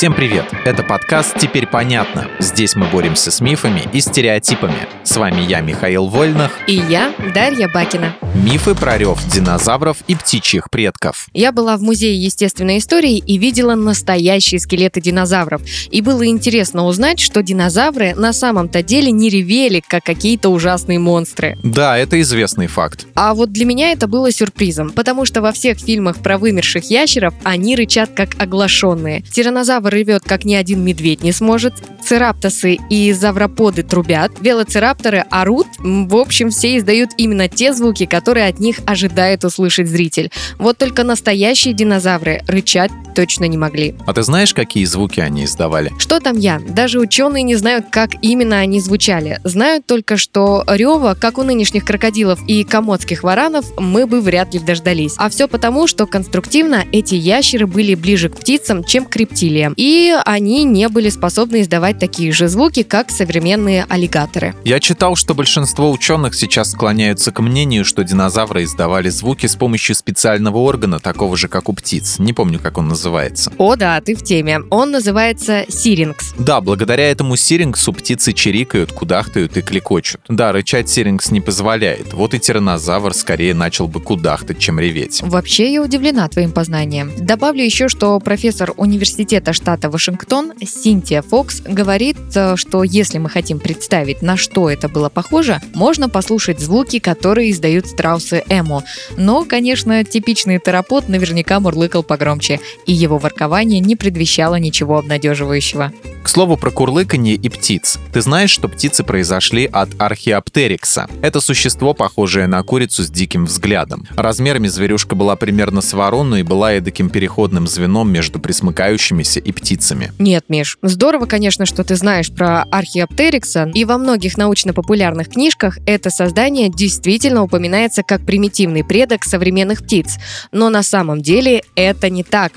Всем привет! Это подкаст «Теперь понятно». Здесь мы боремся с мифами и стереотипами. С вами я, Михаил Вольнах. И я, Дарья Бакина. Мифы про рев динозавров и птичьих предков. Я была в Музее естественной истории и видела настоящие скелеты динозавров. И было интересно узнать, что динозавры на самом-то деле не ревели, как какие-то ужасные монстры. Да, это известный факт. А вот для меня это было сюрпризом, потому что во всех фильмах про вымерших ящеров они рычат как оглашенные. Тиранозавр ревет, как ни один медведь не сможет. Цераптосы и завроподы трубят. Велоцирапторы орут. В общем, все издают именно те звуки, которые от них ожидает услышать зритель. Вот только настоящие динозавры рычать точно не могли. А ты знаешь, какие звуки они издавали? Что там я? Даже ученые не знают, как именно они звучали. Знают только, что рева, как у нынешних крокодилов и комодских варанов, мы бы вряд ли дождались. А все потому, что конструктивно эти ящеры были ближе к птицам, чем к рептилиям. И они не были способны издавать такие же звуки, как современные аллигаторы. Я читал, что большинство ученых сейчас склоняются к мнению, что динозавры издавали звуки с помощью специального органа, такого же, как у птиц. Не помню, как он называется. О да, ты в теме. Он называется сирингс. Да, благодаря этому сирингсу птицы чирикают, кудахтают и кликочут. Да, рычать сирингс не позволяет. Вот и тиранозавр скорее начал бы кудахтать, чем реветь. Вообще я удивлена твоим познанием. Добавлю еще, что профессор университета штата Вашингтон Синтия Фокс говорит, э, что если мы хотим представить, на что это было похоже, можно послушать звуки, которые издают страусы Эмо. Но, конечно, типичный терапот наверняка мурлыкал погромче, и его воркование не предвещало ничего обнадеживающего. К слову про курлыканье и птиц. Ты знаешь, что птицы произошли от археоптерикса? Это существо, похожее на курицу с диким взглядом. Размерами зверюшка была примерно с ворону и была эдаким переходным звеном между присмыкающимися и птицами. Нет, Миш, здорово, конечно, что ты знаешь про археоптерикса, и во многих научно-популярных книжках это создание действительно упоминается как примитивный предок современных птиц. Но на самом деле это не так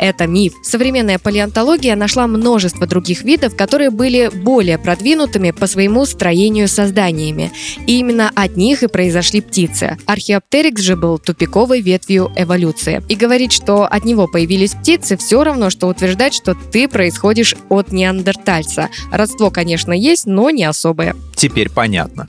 это миф. Современная палеонтология нашла множество других видов, которые были более продвинутыми по своему строению созданиями. И именно от них и произошли птицы. Археоптерикс же был тупиковой ветвью эволюции. И говорить, что от него появились птицы, все равно, что утверждать, что ты происходишь от неандертальца. Родство, конечно, есть, но не особое. Теперь понятно.